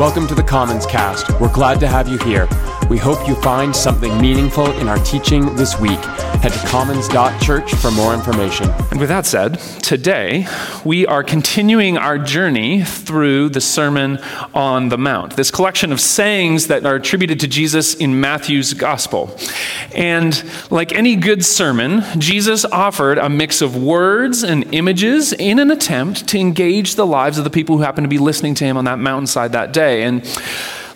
Welcome to the Commons Cast. We're glad to have you here. We hope you find something meaningful in our teaching this week. Head to commons.church for more information. And with that said, today we are continuing our journey through the Sermon on the Mount, this collection of sayings that are attributed to Jesus in Matthew's Gospel. And like any good sermon, Jesus offered a mix of words and images in an attempt to engage the lives of the people who happen to be listening to him on that mountainside that day. And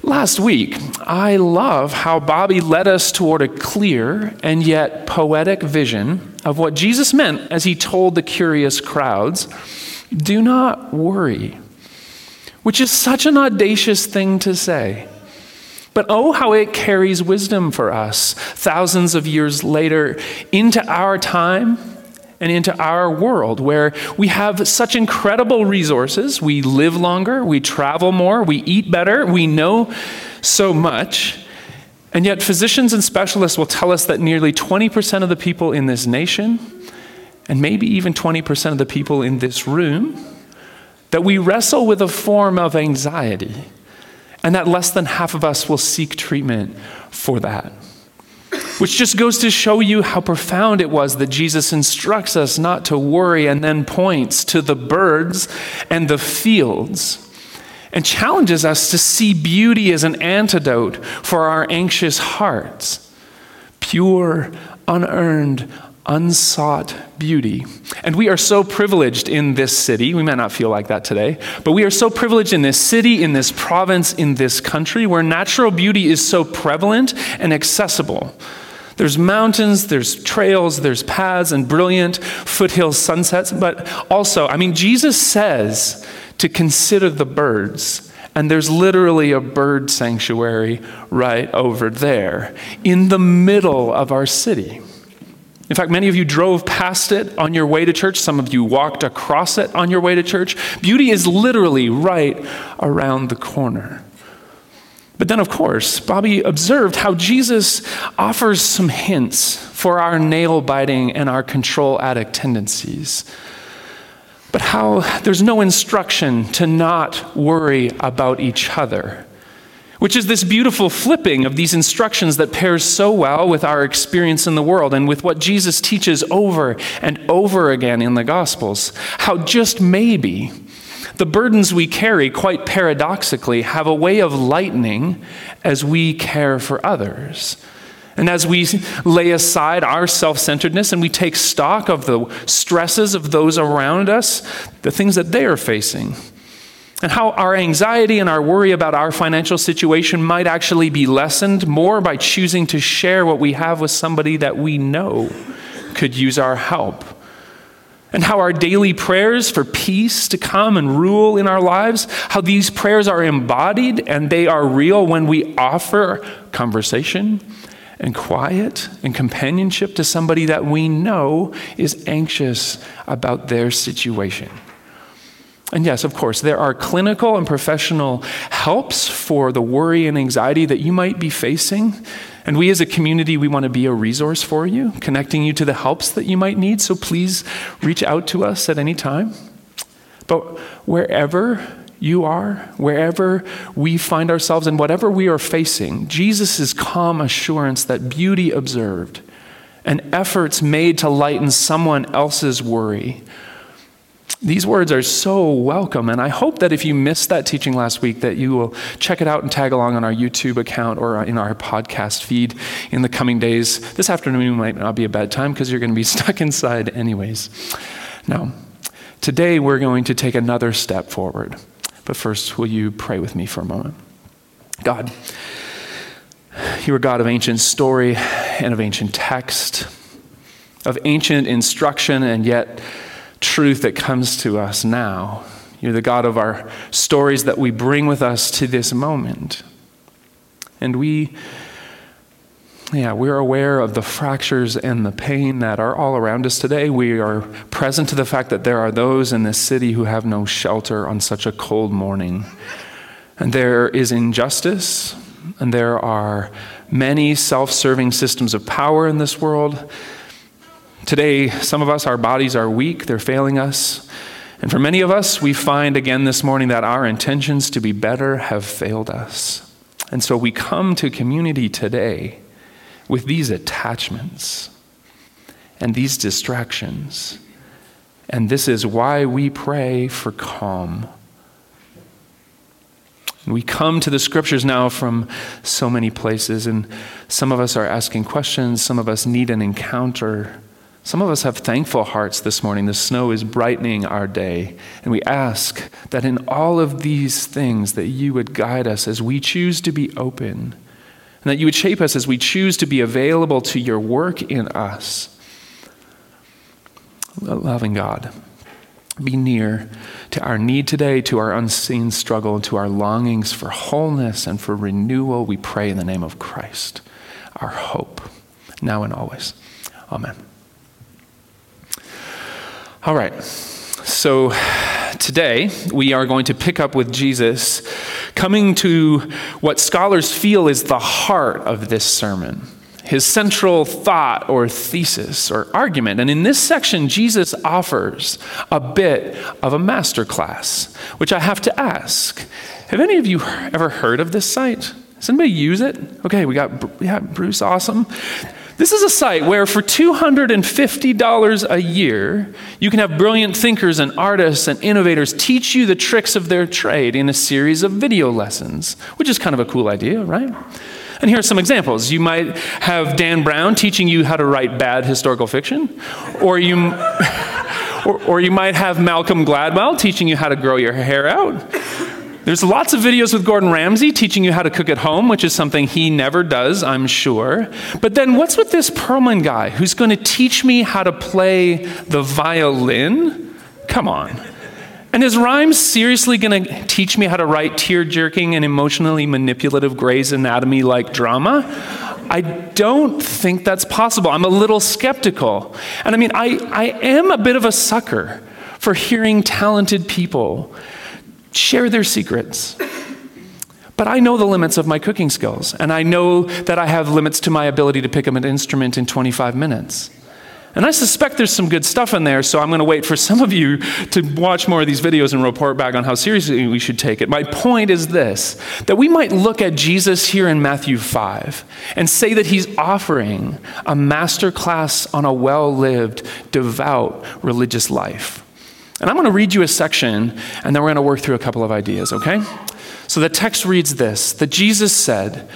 Last week, I love how Bobby led us toward a clear and yet poetic vision of what Jesus meant as he told the curious crowds do not worry, which is such an audacious thing to say. But oh, how it carries wisdom for us thousands of years later into our time and into our world where we have such incredible resources. We live longer, we travel more, we eat better, we know so much. And yet, physicians and specialists will tell us that nearly 20% of the people in this nation, and maybe even 20% of the people in this room, that we wrestle with a form of anxiety, and that less than half of us will seek treatment for that. Which just goes to show you how profound it was that Jesus instructs us not to worry and then points to the birds and the fields and challenges us to see beauty as an antidote for our anxious hearts. Pure, unearned, unsought beauty. And we are so privileged in this city. We might not feel like that today, but we are so privileged in this city, in this province, in this country where natural beauty is so prevalent and accessible. There's mountains, there's trails, there's paths, and brilliant foothill sunsets. But also, I mean, Jesus says to consider the birds. And there's literally a bird sanctuary right over there in the middle of our city. In fact, many of you drove past it on your way to church. Some of you walked across it on your way to church. Beauty is literally right around the corner. But then, of course, Bobby observed how Jesus offers some hints for our nail biting and our control addict tendencies. But how there's no instruction to not worry about each other, which is this beautiful flipping of these instructions that pairs so well with our experience in the world and with what Jesus teaches over and over again in the Gospels. How just maybe the burdens we carry, quite paradoxically, have a way of lightening as we care for others. And as we lay aside our self centeredness and we take stock of the stresses of those around us, the things that they are facing, and how our anxiety and our worry about our financial situation might actually be lessened more by choosing to share what we have with somebody that we know could use our help and how our daily prayers for peace to come and rule in our lives, how these prayers are embodied and they are real when we offer conversation and quiet and companionship to somebody that we know is anxious about their situation. And yes, of course, there are clinical and professional helps for the worry and anxiety that you might be facing. And we as a community, we want to be a resource for you, connecting you to the helps that you might need. So please reach out to us at any time. But wherever you are, wherever we find ourselves, and whatever we are facing, Jesus' calm assurance that beauty observed and efforts made to lighten someone else's worry these words are so welcome, and I hope that if you missed that teaching last week, that you will check it out and tag along on our YouTube account or in our podcast feed in the coming days. This afternoon might not be a bad time because you're going to be stuck inside anyways. Now, today we're going to take another step forward. But first, will you pray with me for a moment? God, you are God of ancient story and of ancient text, of ancient instruction, and yet truth that comes to us now. You're the God of our stories that we bring with us to this moment. And we, yeah, we're aware of the fractures and the pain that are all around us today. We are present to the fact that there are those in this city who have no shelter on such a cold morning. And there is injustice, and there are many self serving systems of power in this world Today, some of us, our bodies are weak, they're failing us. And for many of us, we find again this morning that our intentions to be better have failed us. And so we come to community today with these attachments and these distractions. And this is why we pray for calm. We come to the scriptures now from so many places, and some of us are asking questions, some of us need an encounter. Some of us have thankful hearts this morning. The snow is brightening our day. And we ask that in all of these things that you would guide us as we choose to be open. And that you would shape us as we choose to be available to your work in us. Loving God, be near to our need today, to our unseen struggle, to our longings for wholeness and for renewal. We pray in the name of Christ, our hope, now and always. Amen. All right. So today we are going to pick up with Jesus coming to what scholars feel is the heart of this sermon, his central thought or thesis or argument. And in this section, Jesus offers a bit of a masterclass, which I have to ask Have any of you ever heard of this site? Does anybody use it? Okay, we got yeah, Bruce, awesome. This is a site where for $250 a year, you can have brilliant thinkers and artists and innovators teach you the tricks of their trade in a series of video lessons, which is kind of a cool idea, right? And here are some examples. You might have Dan Brown teaching you how to write bad historical fiction, or you, or, or you might have Malcolm Gladwell teaching you how to grow your hair out. There's lots of videos with Gordon Ramsay teaching you how to cook at home, which is something he never does, I'm sure. But then what's with this Perlman guy who's going to teach me how to play the violin? Come on. And is Rhimes seriously going to teach me how to write tear jerking and emotionally manipulative Grey's Anatomy like drama? I don't think that's possible. I'm a little skeptical. And I mean, I, I am a bit of a sucker for hearing talented people share their secrets. But I know the limits of my cooking skills, and I know that I have limits to my ability to pick up an instrument in 25 minutes. And I suspect there's some good stuff in there, so I'm going to wait for some of you to watch more of these videos and report back on how seriously we should take it. My point is this that we might look at Jesus here in Matthew 5 and say that he's offering a master class on a well lived, devout religious life. And I'm going to read you a section, and then we're going to work through a couple of ideas, okay? So the text reads this that Jesus said,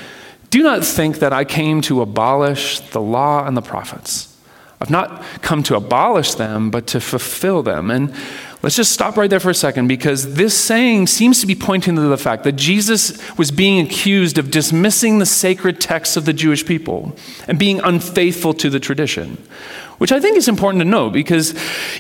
Do not think that I came to abolish the law and the prophets. I've not come to abolish them, but to fulfill them. And let's just stop right there for a second because this saying seems to be pointing to the fact that Jesus was being accused of dismissing the sacred texts of the Jewish people and being unfaithful to the tradition which I think is important to note because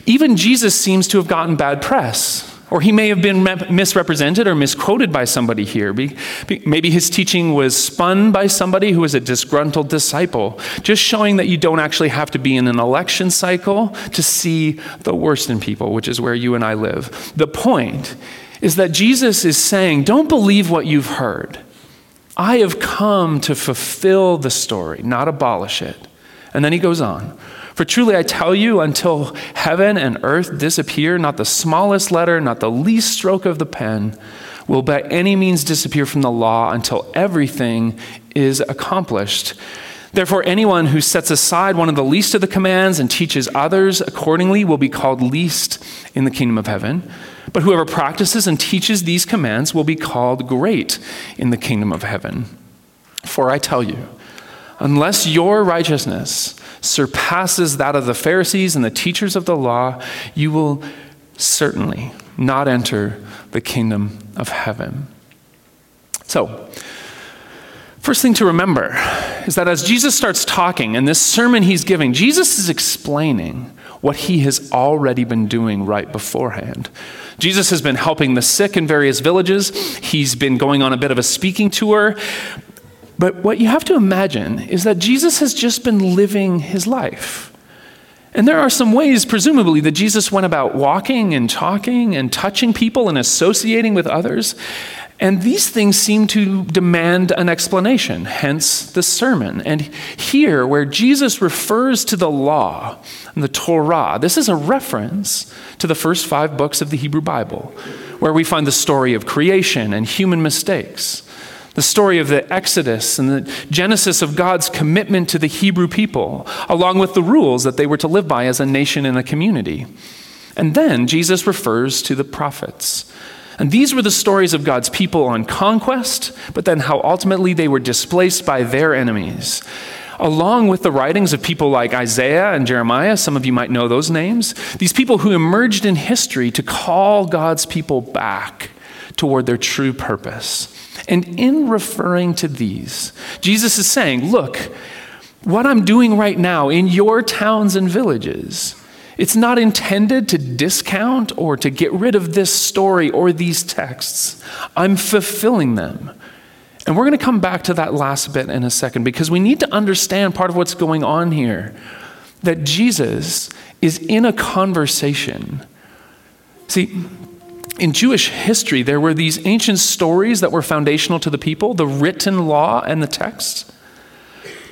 even Jesus seems to have gotten bad press. Or he may have been misrepresented or misquoted by somebody here. Maybe his teaching was spun by somebody who was a disgruntled disciple, just showing that you don't actually have to be in an election cycle to see the worst in people, which is where you and I live. The point is that Jesus is saying, don't believe what you've heard. I have come to fulfill the story, not abolish it. And then he goes on. For truly I tell you, until heaven and earth disappear, not the smallest letter, not the least stroke of the pen will by any means disappear from the law until everything is accomplished. Therefore, anyone who sets aside one of the least of the commands and teaches others accordingly will be called least in the kingdom of heaven. But whoever practices and teaches these commands will be called great in the kingdom of heaven. For I tell you, unless your righteousness surpasses that of the Pharisees and the teachers of the law, you will certainly not enter the kingdom of heaven. So, First thing to remember is that as Jesus starts talking in this sermon he's giving, Jesus is explaining what he has already been doing right beforehand. Jesus has been helping the sick in various villages. He's been going on a bit of a speaking tour. But what you have to imagine is that Jesus has just been living his life. And there are some ways, presumably, that Jesus went about walking and talking and touching people and associating with others. And these things seem to demand an explanation, hence the sermon. And here, where Jesus refers to the law and the Torah, this is a reference to the first five books of the Hebrew Bible, where we find the story of creation and human mistakes, the story of the Exodus and the genesis of God's commitment to the Hebrew people, along with the rules that they were to live by as a nation and a community. And then Jesus refers to the prophets and these were the stories of God's people on conquest, but then how ultimately they were displaced by their enemies. Along with the writings of people like Isaiah and Jeremiah, some of you might know those names, these people who emerged in history to call God's people back toward their true purpose. And in referring to these, Jesus is saying, Look, what I'm doing right now in your towns and villages it's not intended to discount or to get rid of this story or these texts. I'm fulfilling them. And we're going to come back to that last bit in a second because we need to understand part of what's going on here that Jesus is in a conversation. See, in Jewish history, there were these ancient stories that were foundational to the people the written law and the texts.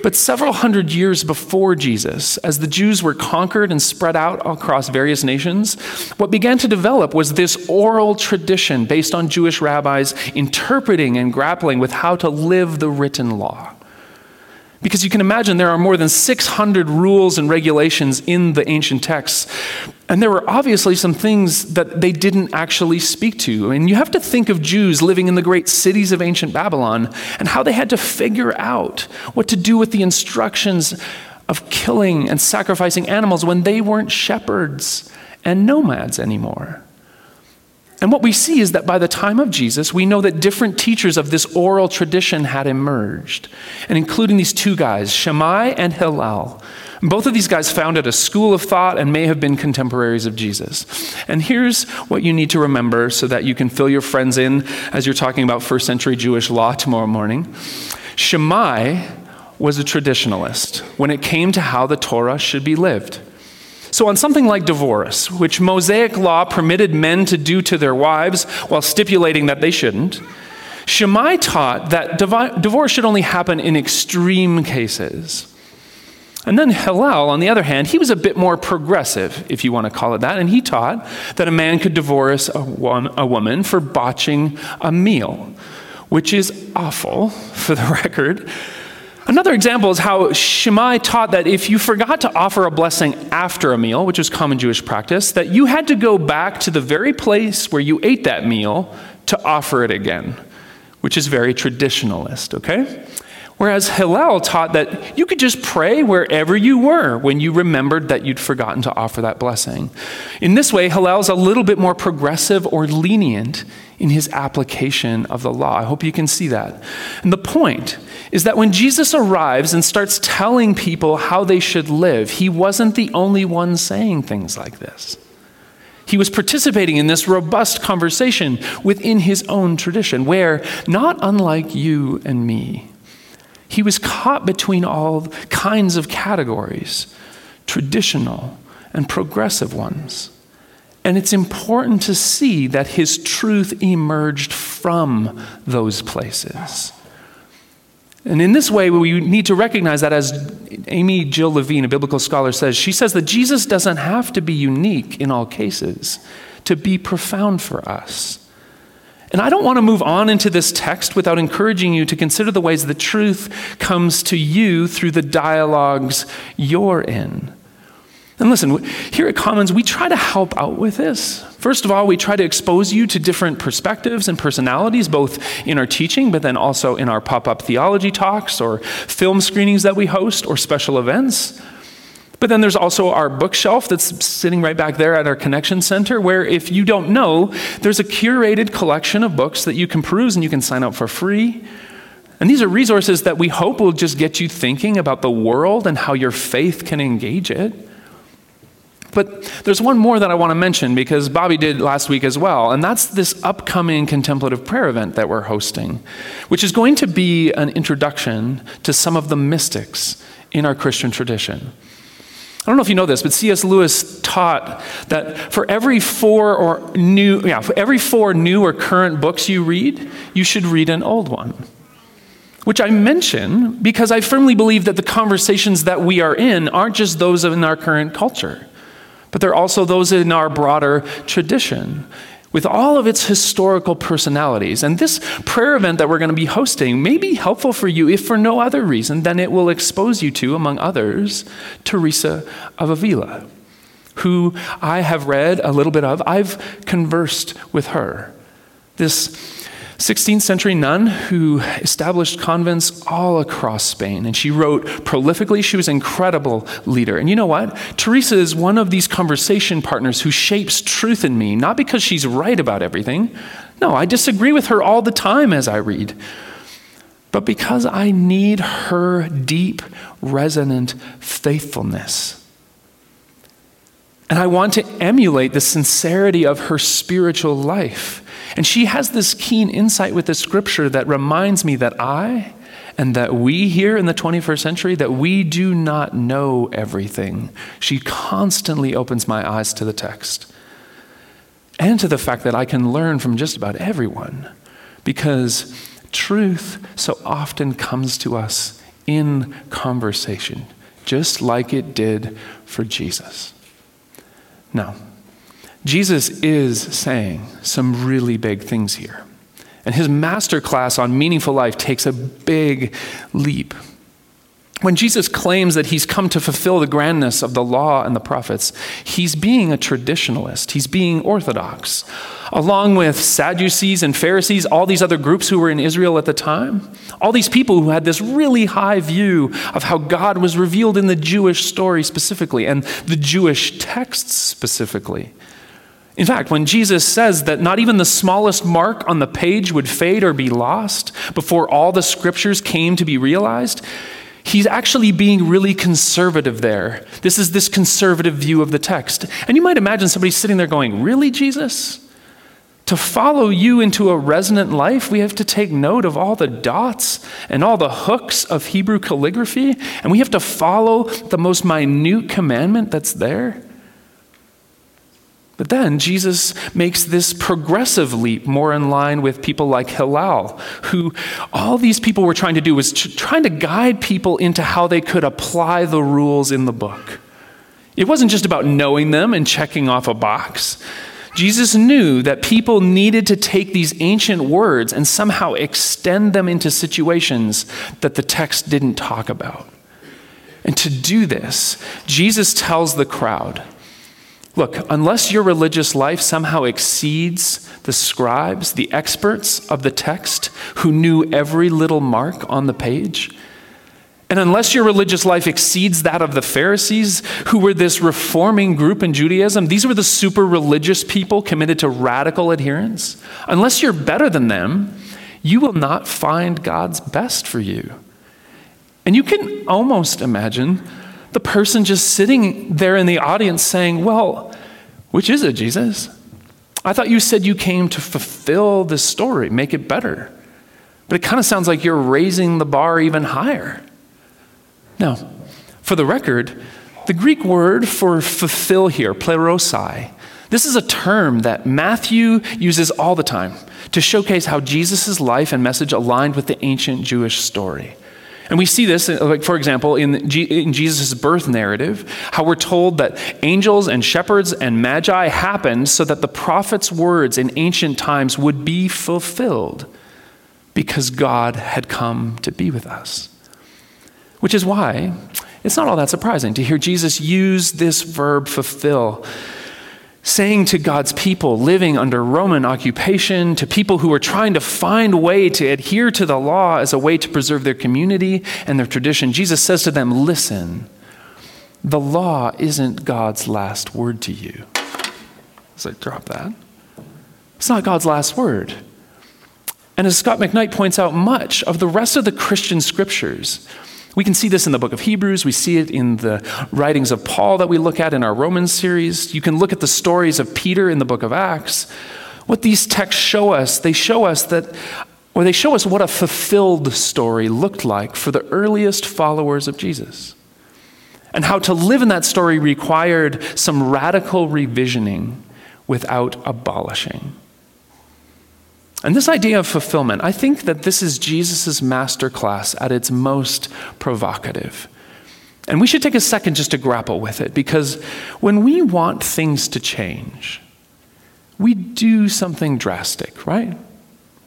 But several hundred years before Jesus, as the Jews were conquered and spread out across various nations, what began to develop was this oral tradition based on Jewish rabbis interpreting and grappling with how to live the written law. Because you can imagine there are more than 600 rules and regulations in the ancient texts. And there were obviously some things that they didn't actually speak to. And you have to think of Jews living in the great cities of ancient Babylon and how they had to figure out what to do with the instructions of killing and sacrificing animals when they weren't shepherds and nomads anymore. And what we see is that by the time of Jesus, we know that different teachers of this oral tradition had emerged, and including these two guys, Shammai and Hillel. Both of these guys founded a school of thought and may have been contemporaries of Jesus. And here's what you need to remember so that you can fill your friends in as you're talking about first century Jewish law tomorrow morning. Shammai was a traditionalist when it came to how the Torah should be lived. So, on something like divorce, which Mosaic law permitted men to do to their wives while stipulating that they shouldn't, Shammai taught that divorce should only happen in extreme cases. And then Hillel, on the other hand, he was a bit more progressive, if you want to call it that, and he taught that a man could divorce a, a woman for botching a meal, which is awful, for the record. Another example is how Shammai taught that if you forgot to offer a blessing after a meal, which was common Jewish practice, that you had to go back to the very place where you ate that meal to offer it again, which is very traditionalist, okay? Whereas Hillel taught that you could just pray wherever you were when you remembered that you'd forgotten to offer that blessing. In this way, Hillel's a little bit more progressive or lenient in his application of the law. I hope you can see that. And the point is that when Jesus arrives and starts telling people how they should live, he wasn't the only one saying things like this. He was participating in this robust conversation within his own tradition, where, not unlike you and me, he was caught between all kinds of categories, traditional and progressive ones. And it's important to see that his truth emerged from those places. And in this way, we need to recognize that, as Amy Jill Levine, a biblical scholar, says, she says that Jesus doesn't have to be unique in all cases to be profound for us. And I don't want to move on into this text without encouraging you to consider the ways the truth comes to you through the dialogues you're in. And listen, here at Commons, we try to help out with this. First of all, we try to expose you to different perspectives and personalities, both in our teaching, but then also in our pop up theology talks or film screenings that we host or special events. But then there's also our bookshelf that's sitting right back there at our connection center, where if you don't know, there's a curated collection of books that you can peruse and you can sign up for free. And these are resources that we hope will just get you thinking about the world and how your faith can engage it. But there's one more that I want to mention because Bobby did last week as well, and that's this upcoming contemplative prayer event that we're hosting, which is going to be an introduction to some of the mystics in our Christian tradition. I don't know if you know this, but C.S. Lewis taught that for every four or new, yeah, for every four new or current books you read, you should read an old one. Which I mention because I firmly believe that the conversations that we are in aren't just those in our current culture, but there are also those in our broader tradition with all of its historical personalities. And this prayer event that we're going to be hosting may be helpful for you if for no other reason than it will expose you to, among others, Teresa of Avila, who I have read a little bit of. I've conversed with her. This 16th century nun who established convents all across Spain. And she wrote prolifically. She was an incredible leader. And you know what? Teresa is one of these conversation partners who shapes truth in me, not because she's right about everything. No, I disagree with her all the time as I read. But because I need her deep, resonant faithfulness. And I want to emulate the sincerity of her spiritual life. And she has this keen insight with the scripture that reminds me that I and that we here in the 21st century that we do not know everything. She constantly opens my eyes to the text and to the fact that I can learn from just about everyone because truth so often comes to us in conversation, just like it did for Jesus. Now, Jesus is saying some really big things here. And his master class on meaningful life takes a big leap. When Jesus claims that he's come to fulfill the grandness of the law and the prophets, he's being a traditionalist. He's being orthodox. Along with Sadducees and Pharisees, all these other groups who were in Israel at the time, all these people who had this really high view of how God was revealed in the Jewish story specifically and the Jewish texts specifically. In fact, when Jesus says that not even the smallest mark on the page would fade or be lost before all the scriptures came to be realized, he's actually being really conservative there. This is this conservative view of the text. And you might imagine somebody sitting there going, Really, Jesus? To follow you into a resonant life, we have to take note of all the dots and all the hooks of Hebrew calligraphy, and we have to follow the most minute commandment that's there. But then Jesus makes this progressive leap more in line with people like Hillel, who all these people were trying to do was trying to guide people into how they could apply the rules in the book. It wasn't just about knowing them and checking off a box. Jesus knew that people needed to take these ancient words and somehow extend them into situations that the text didn't talk about. And to do this, Jesus tells the crowd, Look, unless your religious life somehow exceeds the scribes, the experts of the text, who knew every little mark on the page, and unless your religious life exceeds that of the Pharisees, who were this reforming group in Judaism, these were the super religious people committed to radical adherence. Unless you're better than them, you will not find God's best for you. And you can almost imagine the person just sitting there in the audience saying, Well, which is it, Jesus? I thought you said you came to fulfill this story, make it better. But it kind of sounds like you're raising the bar even higher. Now, for the record, the Greek word for fulfill here, plerosai, this is a term that Matthew uses all the time to showcase how Jesus' life and message aligned with the ancient Jewish story. And we see this, uh, like for example, in, G- in Jesus' birth narrative, how we're told that angels and shepherds and magi happened so that the prophet's words in ancient times would be fulfilled because God had come to be with us. Which is why it's not all that surprising to hear Jesus use this verb fulfill saying to God's people living under Roman occupation, to people who were trying to find a way to adhere to the law as a way to preserve their community and their tradition, Jesus says to them, Listen, the law isn't God's last word to you. So drop that. It's not God's last word. And as Scot McKnight points out, much of the rest of the Christian scriptures we can see this in the book of Hebrews. We see it in the writings of Paul that we look at in our Romans series. You can look at the stories of Peter in the book of Acts. What these texts show us, they show us that, or they show us what a fulfilled story looked like for the earliest followers of Jesus. and how to live in that story required some radical revisioning without abolishing. And this idea of fulfillment, I think that this is Jesus' masterclass at its most provocative. And we should take a second just to grapple with it because when we want things to change, we do something drastic, right?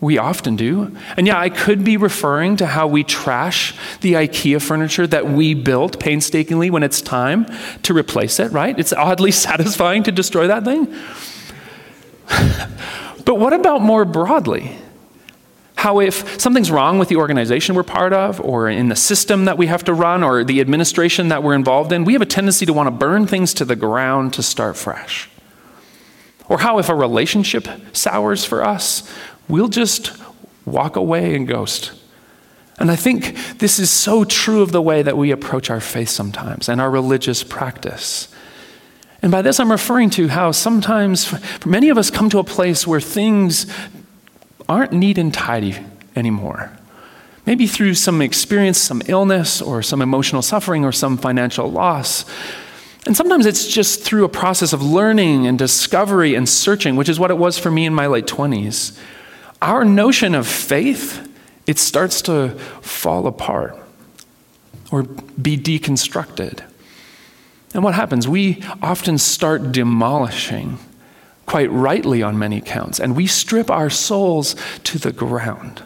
We often do. And yeah, I could be referring to how we trash the IKEA furniture that we built painstakingly when it's time to replace it, right? It's oddly satisfying to destroy that thing. But what about more broadly? How, if something's wrong with the organization we're part of, or in the system that we have to run, or the administration that we're involved in, we have a tendency to want to burn things to the ground to start fresh. Or how, if a relationship sours for us, we'll just walk away and ghost. And I think this is so true of the way that we approach our faith sometimes and our religious practice. And by this, I'm referring to how sometimes many of us come to a place where things aren't neat and tidy anymore. Maybe through some experience, some illness, or some emotional suffering, or some financial loss. And sometimes it's just through a process of learning and discovery and searching, which is what it was for me in my late 20s. Our notion of faith, it starts to fall apart or be deconstructed. And what happens? We often start demolishing quite rightly on many counts, and we strip our souls to the ground.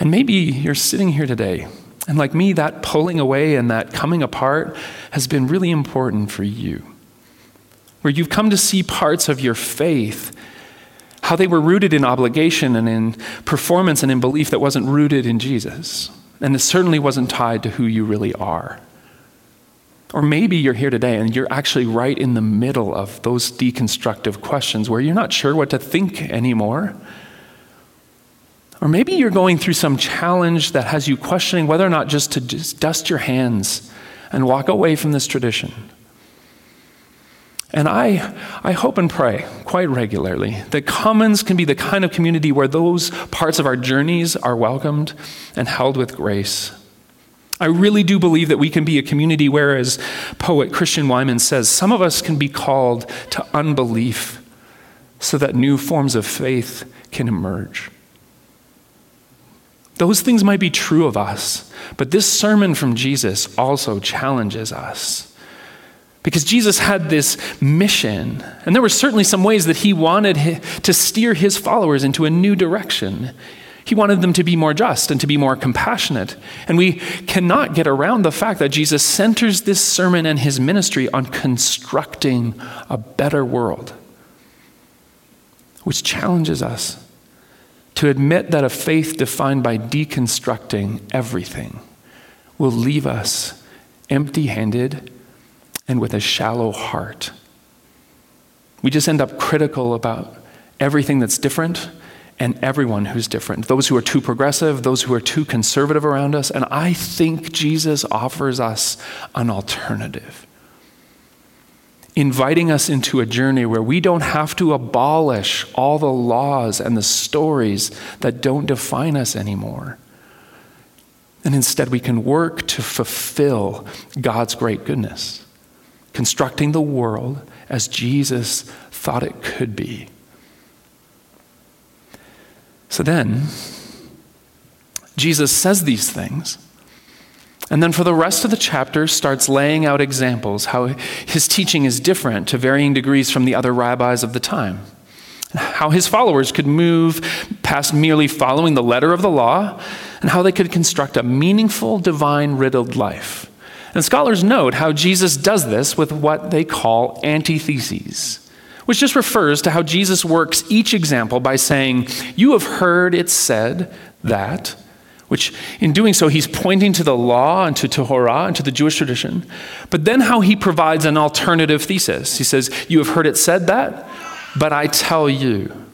And maybe you're sitting here today, and like me, that pulling away and that coming apart has been really important for you. Where you've come to see parts of your faith, how they were rooted in obligation and in performance and in belief that wasn't rooted in Jesus. And it certainly wasn't tied to who you really are. Or maybe you're here today and you're actually right in the middle of those deconstructive questions where you're not sure what to think anymore. Or maybe you're going through some challenge that has you questioning whether or not just to just dust your hands and walk away from this tradition. And I, I hope and pray quite regularly that Commons can be the kind of community where those parts of our journeys are welcomed and held with grace. I really do believe that we can be a community where, as poet Christian Wiman says, some of us can be called to unbelief so that new forms of faith can emerge. Those things might be true of us, but this sermon from Jesus also challenges us. Because Jesus had this mission, and there were certainly some ways that he wanted to steer his followers into a new direction. He wanted them to be more just and to be more compassionate. And we cannot get around the fact that Jesus centers this sermon and his ministry on constructing a better world, which challenges us to admit that a faith defined by deconstructing everything will leave us empty handed and with a shallow heart. We just end up critical about everything that's different and everyone who's different, those who are too progressive, those who are too conservative around us. And I think Jesus offers us an alternative, inviting us into a journey where we don't have to abolish all the laws and the stories that don't define us anymore. And instead, we can work to fulfill God's great goodness, constructing the world as Jesus thought it could be. So then, Jesus says these things. And then for the rest of the chapter starts laying out examples how his teaching is different to varying degrees from the other rabbis of the time. How his followers could move past merely following the letter of the law and how they could construct a meaningful, divine riddled life. And scholars note how Jesus does this with what they call antitheses which just refers to how Jesus works each example by saying, You have heard it said that, which in doing so, he's pointing to the law and to Torah and to the Jewish tradition, but then how he provides an alternative thesis. He says, You have heard it said that, but I tell you.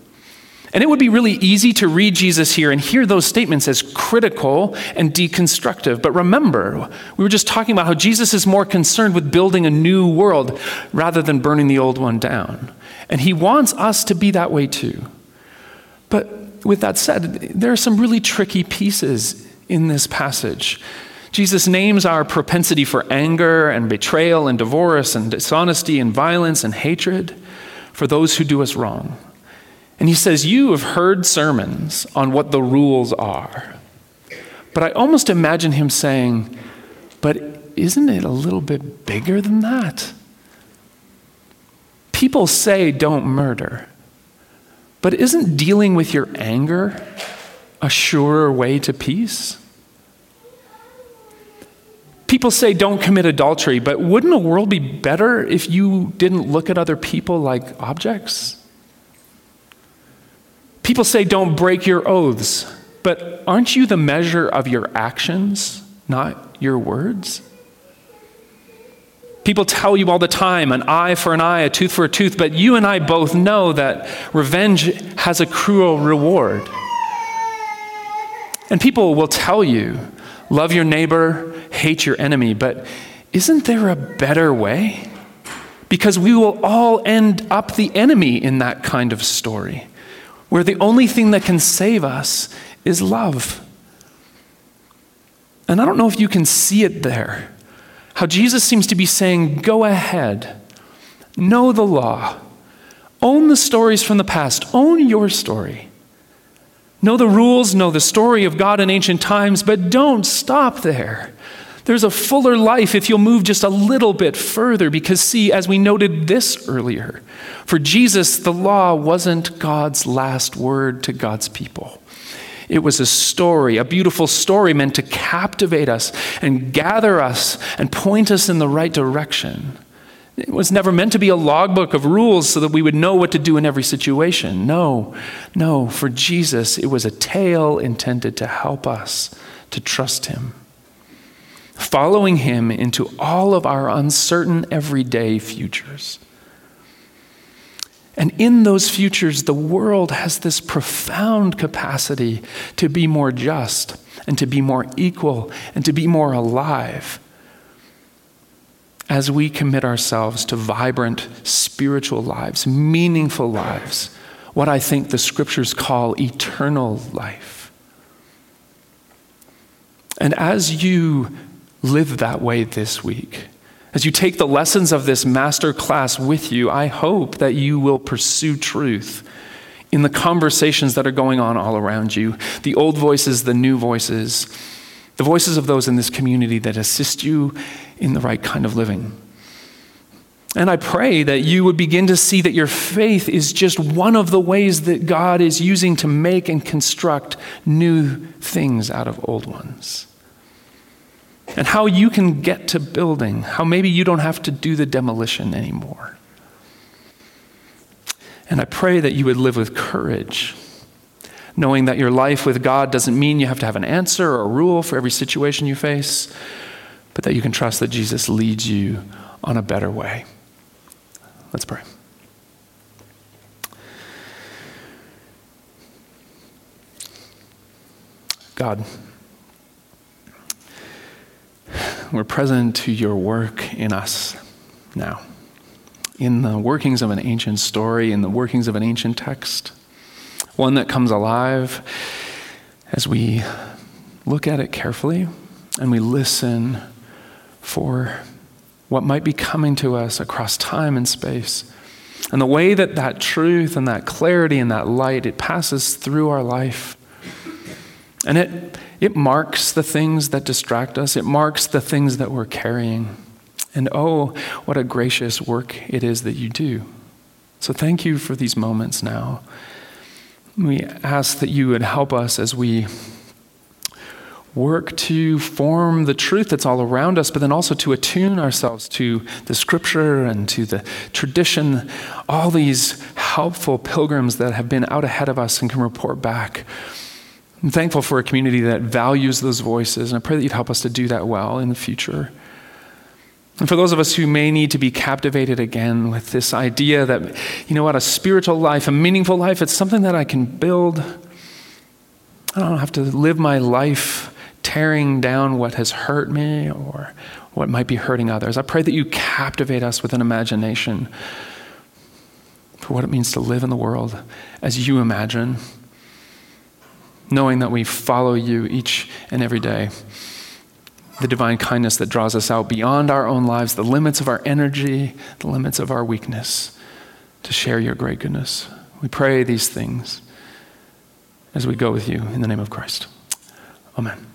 And it would be really easy to read Jesus here and hear those statements as critical and deconstructive. But remember, we were just talking about how Jesus is more concerned with building a new world rather than burning the old one down. And he wants us to be that way too. But with that said, there are some really tricky pieces in this passage Jesus names our propensity for anger and betrayal and divorce and dishonesty and violence and hatred for those who do us wrong. And he says, You have heard sermons on what the rules are. But I almost imagine him saying, But isn't it a little bit bigger than that? People say don't murder. But isn't dealing with your anger a surer way to peace? People say don't commit adultery, but wouldn't a world be better if you didn't look at other people like objects? People say don't break your oaths, but aren't you the measure of your actions, not your words? People tell you all the time an eye for an eye, a tooth for a tooth, but you and I both know that revenge has a cruel reward. And people will tell you, love your neighbor, hate your enemy, but isn't there a better way? Because we will all end up the enemy in that kind of story, where the only thing that can save us is love. And I don't know if you can see it there how Jesus seems to be saying, Go ahead, know the law, own the stories from the past, own your story. Know the rules, know the story of God in ancient times, but don't stop there. There's a fuller life if you'll move just a little bit further, because, see, as we noted this earlier, for Jesus, the law wasn't God's last word to God's people. It was a story, a beautiful story meant to captivate us and gather us and point us in the right direction. It was never meant to be a logbook of rules so that we would know what to do in every situation. No, no, for Jesus, it was a tale intended to help us to trust Him. Following Him into all of our uncertain everyday futures. And in those futures, the world has this profound capacity to be more just and to be more equal and to be more alive as we commit ourselves to vibrant spiritual lives, meaningful lives, what I think the scriptures call eternal life. And as you live that way this week, as you take the lessons of this master class with you, I hope that you will pursue truth in the conversations that are going on all around you the old voices, the new voices, the voices of those in this community that assist you in the right kind of living. And I pray that you would begin to see that your faith is just one of the ways that God is using to make and construct new things out of old ones and how you can get to building, how maybe you don't have to do the demolition anymore. And I pray that you would live with courage, knowing that your life with God doesn't mean you have to have an answer or a rule for every situation you face, but that you can trust that Jesus leads you on a better way. Let's pray. God, we're present to your work in us now, in the workings of an ancient story, in the workings of an ancient text, one that comes alive as we look at it carefully and we listen for what might be coming to us across time and space. And the way that that truth and that clarity and that light, it passes through our life. And it it marks the things that distract us, it marks the things that we're carrying. And oh, what a gracious work it is that you do. So thank you for these moments now. We ask that you would help us as we work to form the truth that's all around us, but then also to attune ourselves to the scripture and to the tradition, all these helpful pilgrims that have been out ahead of us and can report back. I'm thankful for a community that values those voices, and I pray that you'd help us to do that well in the future. And for those of us who may need to be captivated again with this idea that, you know what, a spiritual life, a meaningful life, it's something that I can build. I don't have to live my life tearing down what has hurt me or what might be hurting others. I pray that you captivate us with an imagination for what it means to live in the world as you imagine knowing that we follow you each and every day. the divine kindness that draws us out beyond our own lives, the limits of our energy, the limits of our weakness, to share your great goodness. We pray these things as we go with you in the name of Christ. Amen.